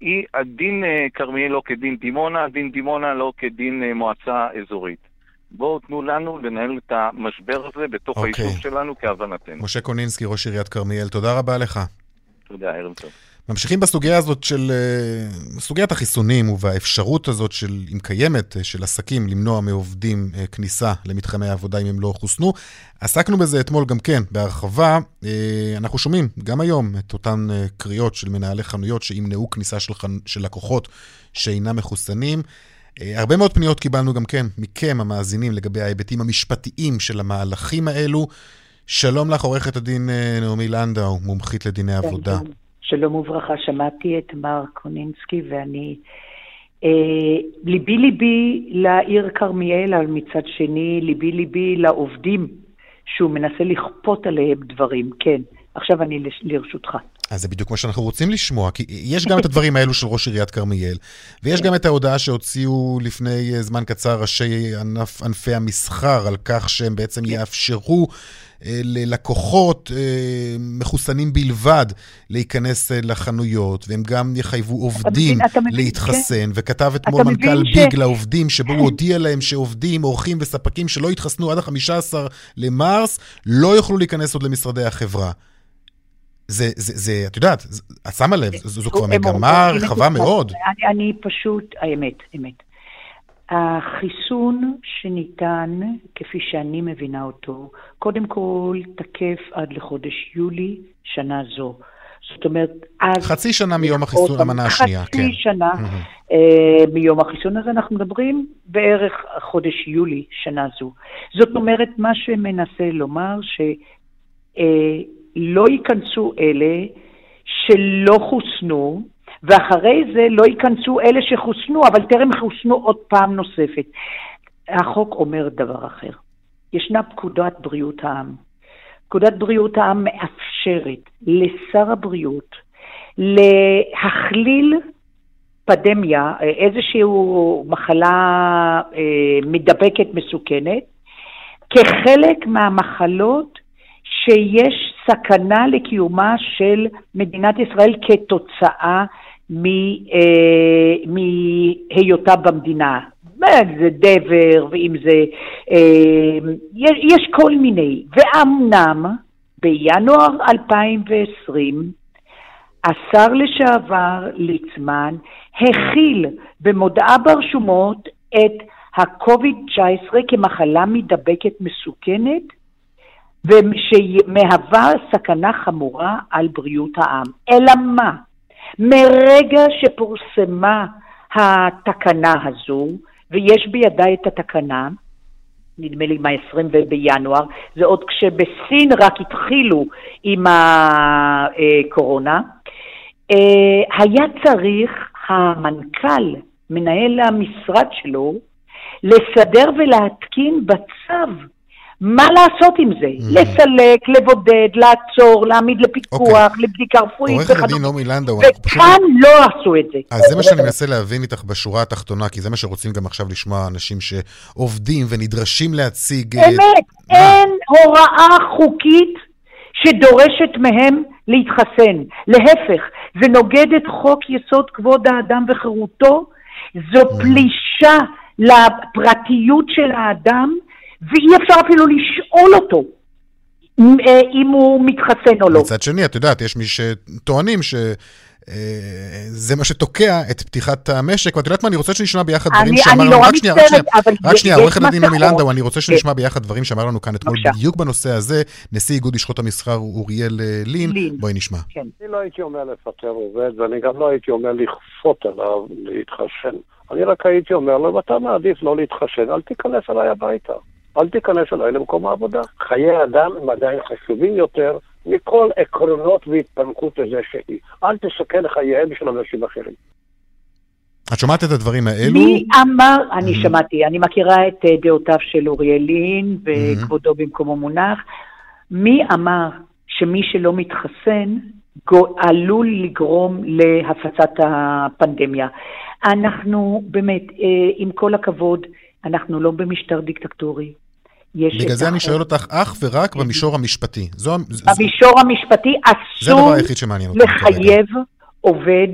היא, הדין אה, כרמיאל לא כדין דימונה, דין דימונה לא כדין אה, מועצה אזורית. בואו תנו לנו לנהל את המשבר הזה בתוך okay. אוקיי. היישוב שלנו כהבנתנו. משה קונינסקי, ראש עיריית כרמיאל, תודה רבה לך. תודה, ערב טוב. ממשיכים בסוגיה הזאת של, אה, סוגיית החיסונים ובאפשרות הזאת של, אם קיימת, אה, של עסקים למנוע מעובדים אה, כניסה למתחמי העבודה אם הם לא חוסנו. עסקנו בזה אתמול גם כן, בהרחבה. אנחנו שומעים גם היום את אותן קריאות של מנהלי חנויות שימנעו כניסה של, חנ... של לקוחות שאינם מחוסנים. הרבה מאוד פניות קיבלנו גם כן מכם, המאזינים, לגבי ההיבטים המשפטיים של המהלכים האלו. שלום לך, עורכת הדין נעמי לנדאו, מומחית לדיני עבודה. שלום וברכה, שמעתי את מר קונינסקי ואני... אה, ליבי ליבי לעיר כרמיאל, אבל מצד שני, ליבי ליבי לעובדים שהוא מנסה לכפות עליהם דברים. כן, עכשיו אני לרשותך. אז זה בדיוק מה שאנחנו רוצים לשמוע, כי יש גם את הדברים האלו של ראש עיריית כרמיאל, ויש גם את ההודעה שהוציאו לפני זמן קצר ראשי ענף ענפי המסחר על כך שהם בעצם כן. יאפשרו אה, ללקוחות אה, מחוסנים בלבד להיכנס אה, לחנויות, והם גם יחייבו עובדים אתה מבין, להתחסן, כן. וכתב אתמול מנכ"ל ביג ש... לעובדים, שבו הוא הודיע להם שעובדים, אורחים וספקים שלא התחסנו עד ה-15 למרס, לא יוכלו להיכנס עוד למשרדי החברה. זה, זה, זה, את יודעת, את שמה לב, זו כבר מגמה רחבה מאוד. אני, אני פשוט, האמת, אמת. החיסון שניתן, כפי שאני מבינה אותו, קודם כל תקף עד לחודש יולי שנה זו. זאת אומרת, אז... חצי שנה מיום החיסון, המנה השנייה, כן. חצי שנה mm-hmm. uh, מיום החיסון הזה, אנחנו מדברים בערך חודש יולי שנה זו. זאת אומרת, מה שמנסה לומר, שלא uh, ייכנסו אלה שלא חוסנו, ואחרי זה לא ייכנסו אלה שחוסנו, אבל טרם חוסנו עוד פעם נוספת. החוק אומר דבר אחר. ישנה פקודת בריאות העם. פקודת בריאות העם מאפשרת לשר הבריאות להכליל פדמיה, איזושהי מחלה אה, מדבקת מסוכנת, כחלק מהמחלות שיש סכנה לקיומה של מדינת ישראל כתוצאה אה, מהיותה במדינה. זה דבר, ואם זה... אה, יש כל מיני. ואמנם בינואר 2020 השר לשעבר ליצמן הכיל במודעה ברשומות את ה-COVID-19 כמחלה מידבקת מסוכנת ושמהווה סכנה חמורה על בריאות העם. אלא מה? מרגע שפורסמה התקנה הזו, ויש בידי את התקנה, נדמה לי מה-20 בינואר, זה עוד כשבסין רק התחילו עם הקורונה, אה, היה צריך המנכ"ל, מנהל המשרד שלו, לסדר ולהתקין בצו מה לעשות עם זה? Mm. לסלק, לבודד, לעצור, להעמיד לפיקוח, אוקיי. לבדיקה רפואית וכדומה. עורכת הדין נעמי לנדאו, אנחנו פשוט... וכאן לא עשו את זה. אז זה מה שאני מנסה להבין איתך בשורה התחתונה, כי זה מה שרוצים גם עכשיו לשמוע אנשים שעובדים ונדרשים להציג... אה, אמת, אין הוראה חוקית שדורשת מהם להתחסן. להפך, זה נוגד את חוק יסוד כבוד האדם וחירותו, זו mm. פלישה לפרטיות של האדם. ואי אפשר אפילו לשאול אותו אה, אם הוא מתחסן או לא. מצד שני, את יודעת, יש מי שטוענים ש... אה, זה מה שתוקע את פתיחת המשק. ואת יודעת מה, אני רוצה שנשמע ביחד דברים אני- שאמר אני לנו... נורא רק שנייה, רק שנייה, עורכת הדין נעמי. לנדאו, אני רוצה שנשמע ביחד דברים שאמר לנו כאן אתמול. בדיוק בנושא הזה, נשיא איגוד לשכות המסחר אוריאל אה, לין. בואי נשמע. כן. אני לא הייתי אומר לפטר עובד, ואני גם לא הייתי אומר לכפות עליו להתחשן. אני רק הייתי אומר לו, אתה מעדיף לא להתחשן, אל תיכנס אליי הביתה. אל תיכנס אליי למקום העבודה. חיי אדם הם עדיין חשובים יותר מכל עקרונות והתפנקות לזה שהיא. אל תסכן חייהם של אנשים אחרים. את שומעת את הדברים האלו? מי אמר, אני שמעתי, אני מכירה את אה, דעותיו של אוריאל לין וכבודו במקומו מונח. מי אמר שמי שלא מתחסן עלול לגרום להפצת הפנדמיה? אנחנו באמת, אה, עם כל הכבוד, אנחנו לא במשטר דיקטטורי. יש בגלל זה אני. שואל אותך אך ורק במישור המשפטי. זו- זו- במישור המשפטי זה הדבר אסור. לחייב עובד,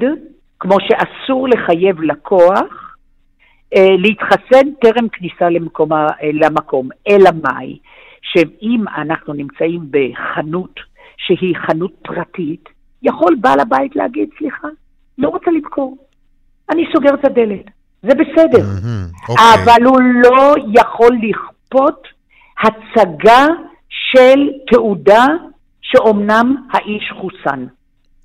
כמו שאסור לחייב לקוח, אה, להתחסן טרם כניסה למקום, אה, למקום. אלא מאי? שאם אנחנו נמצאים בחנות שהיא חנות פרטית, יכול בעל הבית להגיד, סליחה, לא רוצה למכור, אני סוגר את הדלת. זה בסדר. מהמם, אוקיי. אבל הוא לא יכול לכפות הצגה של תעודה שאומנם האיש חוסן.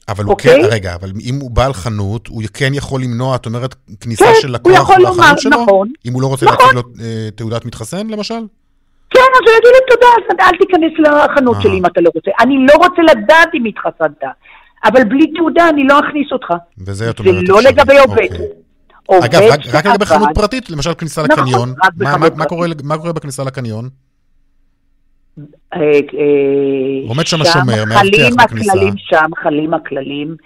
אבל הוא אוקיי? כן, רגע, אבל אם הוא בעל חנות, הוא כן יכול למנוע, את אומרת, כניסה כן, של לקוח יכול לומר, לחנות שלו? נכון. אם הוא לא רוצה נכון. להציג לו אה, תעודת מתחסן, למשל? כן, אז הוא יגיד לי תודה, אז אל תיכנס לחנות אה. שלי אם אתה לא רוצה. אני לא רוצה לדעת אם התחסנת, אבל בלי תעודה אני לא אכניס אותך. וזה את אומרת לא אפשרי. לגבי עובד. אוקיי. עובד אגב, רק, רק לגבי חנות פרטית, למשל כניסה נכון, לקניון, רק מה, בחנות מה, מה, פרטית. קורה, מה קורה בכניסה לקניון? אה, אה, עומד שם השומר, מאבטח חלים בכניסה. הכללים שם, חלים הכללים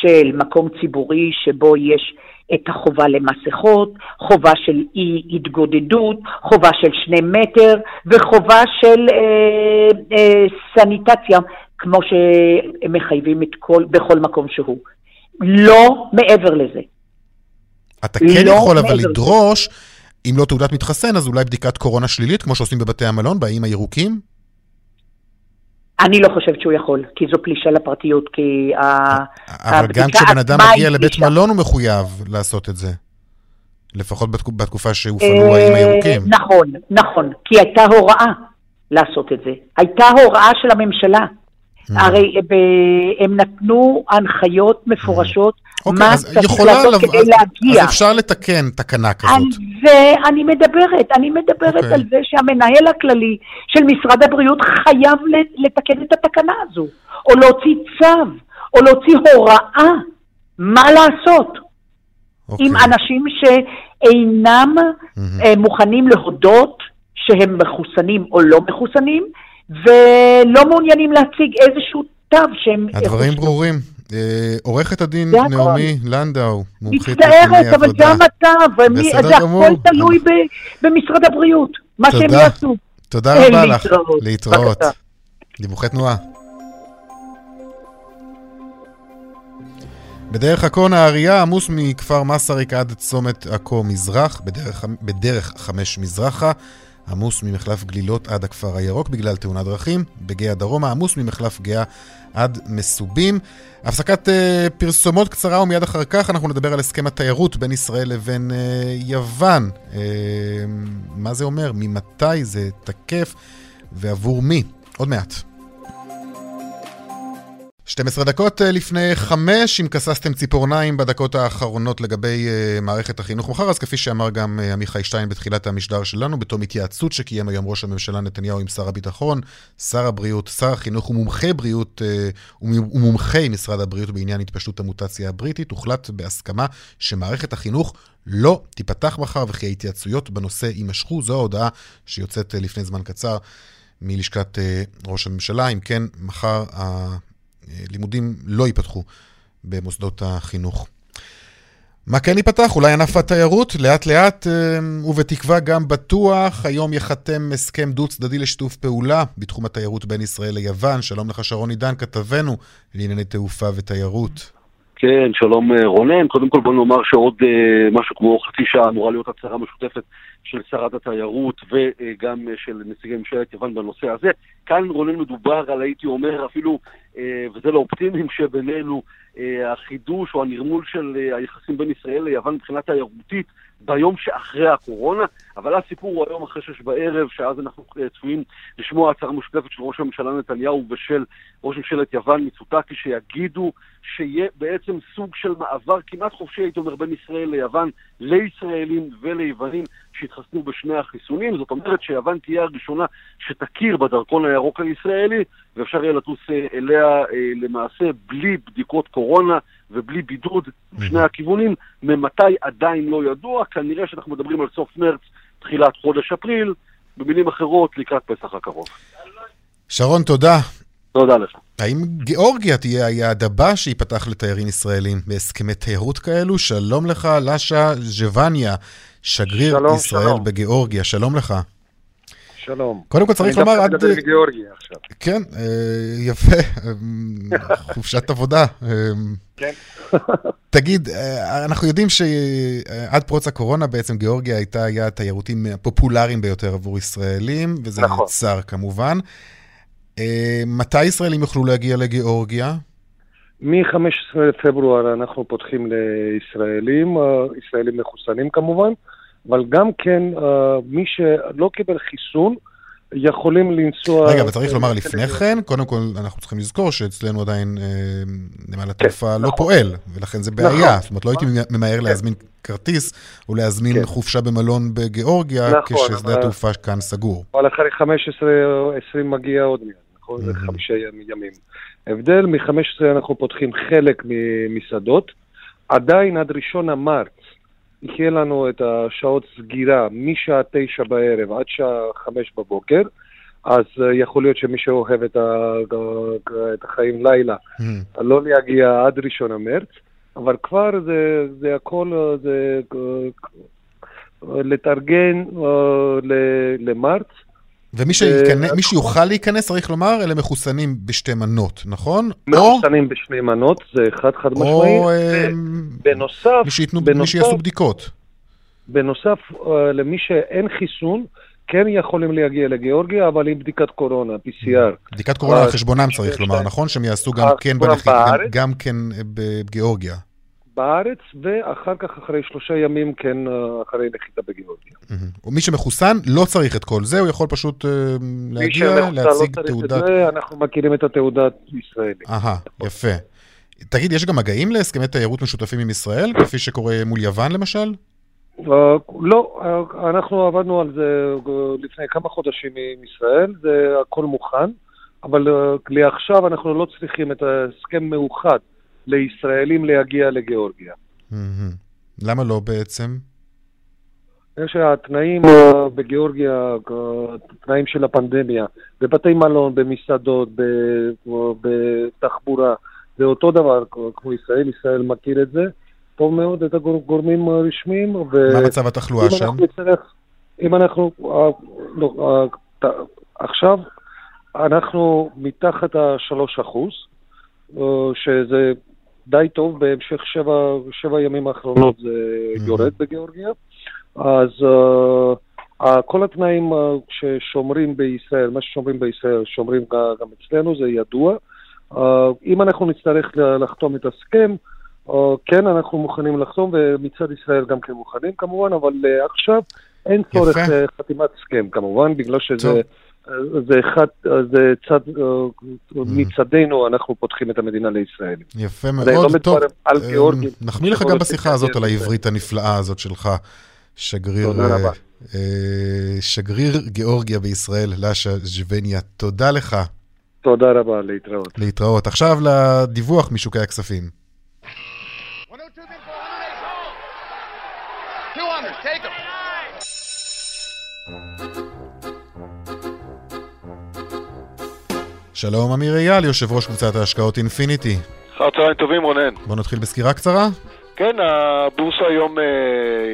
של מקום ציבורי שבו יש את החובה למסכות, חובה של אי התגודדות, חובה של שני מטר וחובה של אה, אה, סניטציה, כמו שמחייבים את כל, בכל מקום שהוא. לא מעבר לזה. אתה כן לא יכול אבל מעבר לזה. אם לא תעודת מתחסן, אז אולי בדיקת קורונה שלילית, כמו שעושים בבתי המלון, באיים הירוקים? אני לא חושבת שהוא יכול, כי זו פלישה לפרטיות, כי אבל גם כשבן אדם מגיע לבית. מלון הוא מחויב לעשות את זה. לפחות בתקו- בתקופה שהופעלו האיים אה, הירוקים. נכון, נכון, כי הייתה הוראה לעשות את זה. הייתה הוראה של הממשלה. Mm. הרי אה, הם נתנו הנחיות מפורשות אוקיי, מה אז צריך יכולה לעשות כדי להגיע. אז אפשר לתקן תקנה על כזאת. זה אני מדברת, אני מדברת אוקיי. על זה שהמנהל הכללי של משרד הבריאות חייב לתקן את התקנה הזו, או להוציא צו, או להוציא הוראה מה לעשות אוקיי. עם אנשים שאינם אה, מוכנים להודות שהם מחוסנים או לא מחוסנים, ולא מעוניינים להציג איזשהו תו שהם... הדברים ברורים. אה, עורכת הדין זה. נעמי לנדאו, מומחית מצטערת, אבל עבודה. גם אתה, ומי- בסדר זה גמור. הכל תלוי במשרד הבריאות, מה שהם. יעשו. תודה רבה לך. להתראות. דיווחי תנועה. בדרך עכו נהריה עמוס מכפר מסריק עד צומת עכו מזרח, בדרך, בדרך חמש מזרחה, עמוס ממחלף גלילות עד הכפר הירוק בגלל תאונת דרכים, בגאה דרומה עמוס ממחלף גאה עד מסובים. הפסקת uh, פרסומות קצרה ומיד אחר כך אנחנו נדבר על הסכם התיירות בין ישראל לבין uh, יוון. Uh, מה זה אומר? ממתי זה תקף ועבור מי? עוד מעט. 12 דקות אה, לפני חמש, אם כססתם ציפורניים בדקות האחרונות לגבי uh, מערכת החינוך מחר, אז כפי שאמר גם uh, עמיחי שטיין בתחילת המשדר שלנו, בתום התייעצות שקיים היום ראש הממשלה נתניהו עם שר הביטחון, שר הבריאות, שר החינוך ומומחי בריאות ומומחי משרד הבריאות בעניין התפשטות המוטציה הבריטית, הוחלט בהסכמה שמערכת החינוך לא תיפתח מחר וכי ההתייעצויות בנושא יימשכו. זו ההודעה שיוצאת לפני זמן קצר מלשכת ראש הממשלה. אם כן, מחר. לימודים לא ייפתחו במוסדות החינוך. מה כן ייפתח? אולי ענף התיירות, לאט לאט ובתקווה גם בטוח. היום ייחתם הסכם דו-צדדי לשיתוף פעולה בתחום התיירות בין ישראל ליוון. שלום לך שרון עידן, כתבנו לענייני תעופה ותיירות. כן, שלום רונן. קודם כל בוא נאמר שעוד uh, משהו כמו חצי שעה אמורה להיות הצהרה משותפת של שרת התיירות וגם uh, של נציגי ממשלת יוון בנושא הזה. כאן רונן מדובר על, הייתי אומר, אפילו אה, וזה לאופטימיים שבינינו, אה, החידוש או הנרמול של אה, היחסים בין ישראל ליוון מבחינה תיירותית ביום שאחרי הקורונה, אבל הסיפור הוא היום אחרי שש בערב, שאז אנחנו אה, צפויים לשמוע הצהרה משותפת של ראש הממשלה נתניהו ושל ראש ממשלת יוון מיצוטקי, שיגידו שיהיה בעצם סוג של מעבר כמעט חופשי, הייתי אומר, בין ישראל ליוון, לישראלים וליוונים שהתחסנו בשני החיסונים. זאת אומרת שיוון תהיה הראשונה שתכיר בדרכון הירוק הישראלי, ואפשר יהיה לטוס אה, אליה אה, למעשה בלי בדיקות קורונה ובלי בידוד בשני הכיוונים. ממתי עדיין לא ידוע, כנראה שאנחנו מדברים על סוף מרץ, תחילת חודש אפריל, במילים אחרות, לקראת פסח הקרוב. שרון, תודה. תודה לך. האם גיאורגיה תהיה היעד הבא שייפתח לתיירים ישראלים בהסכמי תיירות כאלו? שלום לך, לשה ז'ווניה, שגריר שלום, ישראל שלום. בגיאורגיה. שלום לך. שלום. קודם כל צריך לומר אני עד... דווקא מדבר מגיאורגיה עכשיו. כן, אה, יפה, אה, חופשת עבודה. אה, כן. תגיד, אה, אנחנו יודעים שעד פרוץ הקורונה בעצם גיאורגיה הייתה היעד תיירותי מהפופולריים ביותר עבור ישראלים, וזה נכון. נעצר כמובן. אה, מתי ישראלים יוכלו להגיע לגיאורגיה? מ-15 לפברואר אנחנו פותחים לישראלים, אה, ישראלים מחוסנים כמובן, אבל גם כן אה, מי שלא קיבל חיסון יכולים לנסוע... רגע, אבל צריך לומר לפני כן, קודם כל אנחנו צריכים לזכור שאצלנו עדיין אה, נמל התעופה לא פועל, ולכן זה בעיה. נכון. זאת אומרת, לא הייתי ממהר להזמין כרטיס או להזמין כן. חופשה במלון בגיאורגיה, נכון, כששדה התעופה כאן סגור. אבל אחרי 15 או 20 מגיע עוד מיד, נכון? זה חמישה ימ- ימים. הבדל, מ-15 אנחנו פותחים חלק ממסעדות, עדיין עד ראשון המרץ יהיה לנו את השעות סגירה משעה תשע בערב עד שעה חמש בבוקר, אז אה, יכול להיות שמי שאוהב את, ה- את החיים לילה, לא להגיע עד ראשון המרץ, אבל כבר זה, זה הכל, אה, זה אה, לתארגן אה, ל- למרץ. ומי ו- שייכנס- מי שיוכל להיכנס, צריך לומר, אלה מחוסנים בשתי מנות, נכון? מחוסנים בשני מנות, זה אחד חד משמעי. או אה, בנוסף, מי מי בנוסף- שיעשו בדיקות. בנוסף, אה, למי שאין חיסון, כן יכולים להגיע לגיאורגיה, אבל עם בדיקת קורונה, PCR. בדיקת קורונה על חשבונם צריך לומר. נכון? שהם יעשו גם כן בנחיתה? גם כן אה, בגיאורגיה. בארץ, ואחר כך, אחרי שלושה ימים, כן, אה, אחרי נחיתה בגיאורגיה. ומי שמחוסן לא צריך את כל זה, הוא יכול פשוט מי להגיע, שמחוסן לא להציג את תעודת... זה, אנחנו מכירים את התעודת ישראלית. אהה, יפה. תגיד, יש גם מגעים להסכמי תיירות משותפים עם ישראל, כפי שקורה מול יוון למשל? אה, לא, אה, אנחנו עבדנו על זה לפני כמה חודשים עם ישראל, זה הכל מוכן, אבל אה, לעכשיו אנחנו לא צריכים את ההסכם מאוחד לישראלים להגיע לגיאורגיה. למה לא בעצם? יש התנאים אה, בגיאורגיה, אה, תנאים של הפנדמיה, בבתי מלון, במסעדות, בתחבורה, זה אותו דבר כמו ישראל, ישראל מכיר את זה טוב מאוד, את הגורמים הרשמיים. ו- מה מצב התחלואה אם שם? אנחנו נצטרך, אם אנחנו, אה, לא, עכשיו, אנחנו מתחת השלוש אחוז, שזה די טוב, בהמשך שבע, שבע ימים האחרונות זה יורד בגיאורגיה. אז uh, כל התנאים uh, ששומרים בישראל, מה ששומרים בישראל, שומרים גם, אצלנו, זה ידוע. Uh, אם אנחנו נצטרך לחתום את הסכם, uh, כן, אנחנו מוכנים לחתום, ומצד ישראל גם כן מוכנים כמובן, אבל uh, עכשיו אין צורך חתימת הסכם כמובן, בגלל טוב. שזה... uh, זה אחד, זה צד, uh, מצדנו אנחנו פותחים את המדינה לישראלים. יפה מאוד, לא טוב. על אה, גיאורגים. נחמיא לך גם להיות בשיחה הזאת על העברית הנפלאה הזאת שלך, שגריר... אה. אה, שגריר גיאורגיה בישראל, לאשה ז'ווניה. תודה לך. תודה רבה, להתראות. להתראות. עכשיו לדיווח משוקי הכספים. שלום, אמיר אייל, יושב ראש קבוצת ההשקעות אינפיניטי. אחר צהריים טובים, רונן. בוא נתחיל בסקירה קצרה. כן, הבורסה היום אה,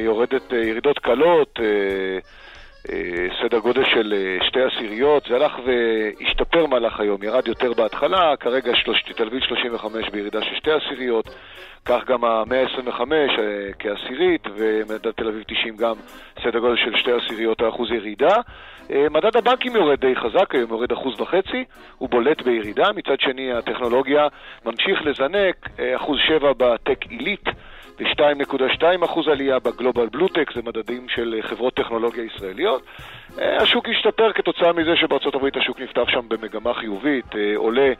יורדת אה, ירידות קלות, אה, אה, סדר גודל של אה, שתי עשיריות, זה הלך והשתפר מהלך היום, ירד יותר בהתחלה, כרגע תל אביב 35 בירידה של שתי עשיריות, כך גם ה-125 אה, כעשירית, ומדד תל אביב 90 גם סדר גודל של שתי עשיריות האחוז ירידה. מדד הבנקים יורד די חזק, היום יורד אחוז וחצי, הוא בולט בירידה, מצד שני הטכנולוגיה ממשיך לזנק, אחוז שבע בטק עילית. ב-2.2% עלייה בגלובל בלוטק, זה מדדים של אה, חברות טכנולוגיה ישראליות. אה, השוק השתפר כתוצאה מזה שבארצות הברית השוק נפתח שם במגמה חיובית, אה, עולה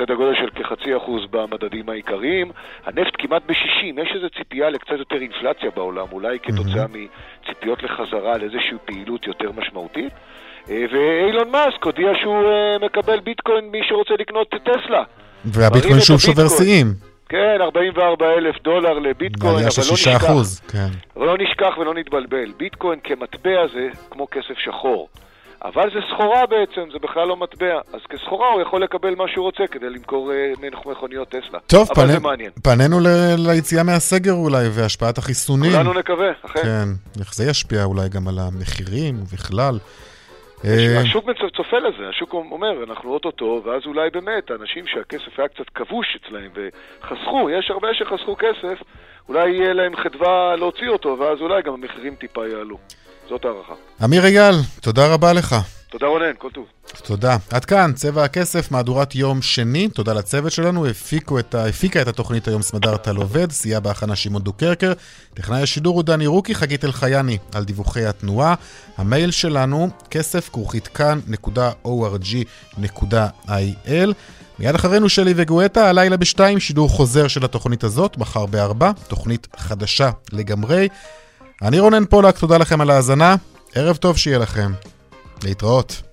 סדר גודל של כחצי אחוז במדדים העיקריים. הנפט כמעט ב-60, יש איזו ציפייה לקצת יותר אינפלציה בעולם, אולי כתוצאה מציפיות לחזרה על איזושהי פעילות יותר משמעותית. ואילון מאסק הודיע שהוא מקבל ביטקוין מי שרוצה לקנות טסלה. והביטקוין שוב שובר שיאים. כן, 44 אלף דולר לביטקוין, אבל לא נשכח. אחוז, כן. אבל לא נשכח ולא נתבלבל. ביטקוין כמטבע זה כמו כסף שחור. אבל זה סחורה בעצם, זה בכלל לא מטבע. אז כסחורה הוא יכול לקבל מה שהוא רוצה כדי למכור אה, מכוניות טסלה. טוב, פנ... פנינו ל... ליציאה מהסגר אולי, והשפעת החיסונים. כולנו נקווה, אכן. כן, איך זה ישפיע אולי גם על המחירים ובכלל. אה, השוק צופה לזה, השוק אומר, אנחנו אוטוטו, ואז אולי באמת, אנשים שהכסף היה קצת כבוש אצלהם וחסכו, יש הרבה שחסכו כסף, אולי יהיה להם חדווה להוציא אותו, ואז אולי גם המחירים טיפה יעלו. זאת הערכה. אמיר אייל, תודה רבה לך. תודה רונן, כל טוב. תודה. עד כאן, צבע הכסף, מהדורת יום שני. תודה לצוות שלנו, הפיקו את ה... הפיקה את התוכנית היום סמדר טל עובד, סייע בהכנה שמעון דוקרקר. טכנאי השידור הוא דני רוקי, חגית אלחייני על דיווחי התנועה. המייל שלנו, כסף כרוכית כאן.org.il. מיד אחרינו שלי וגואטה, הלילה בשתיים, שידור חוזר של התוכנית הזאת, מחר בארבע, תוכנית חדשה לגמרי. אני רונן פולק, תודה לכם על ההאזנה, ערב טוב שיהיה לכם. להתראות.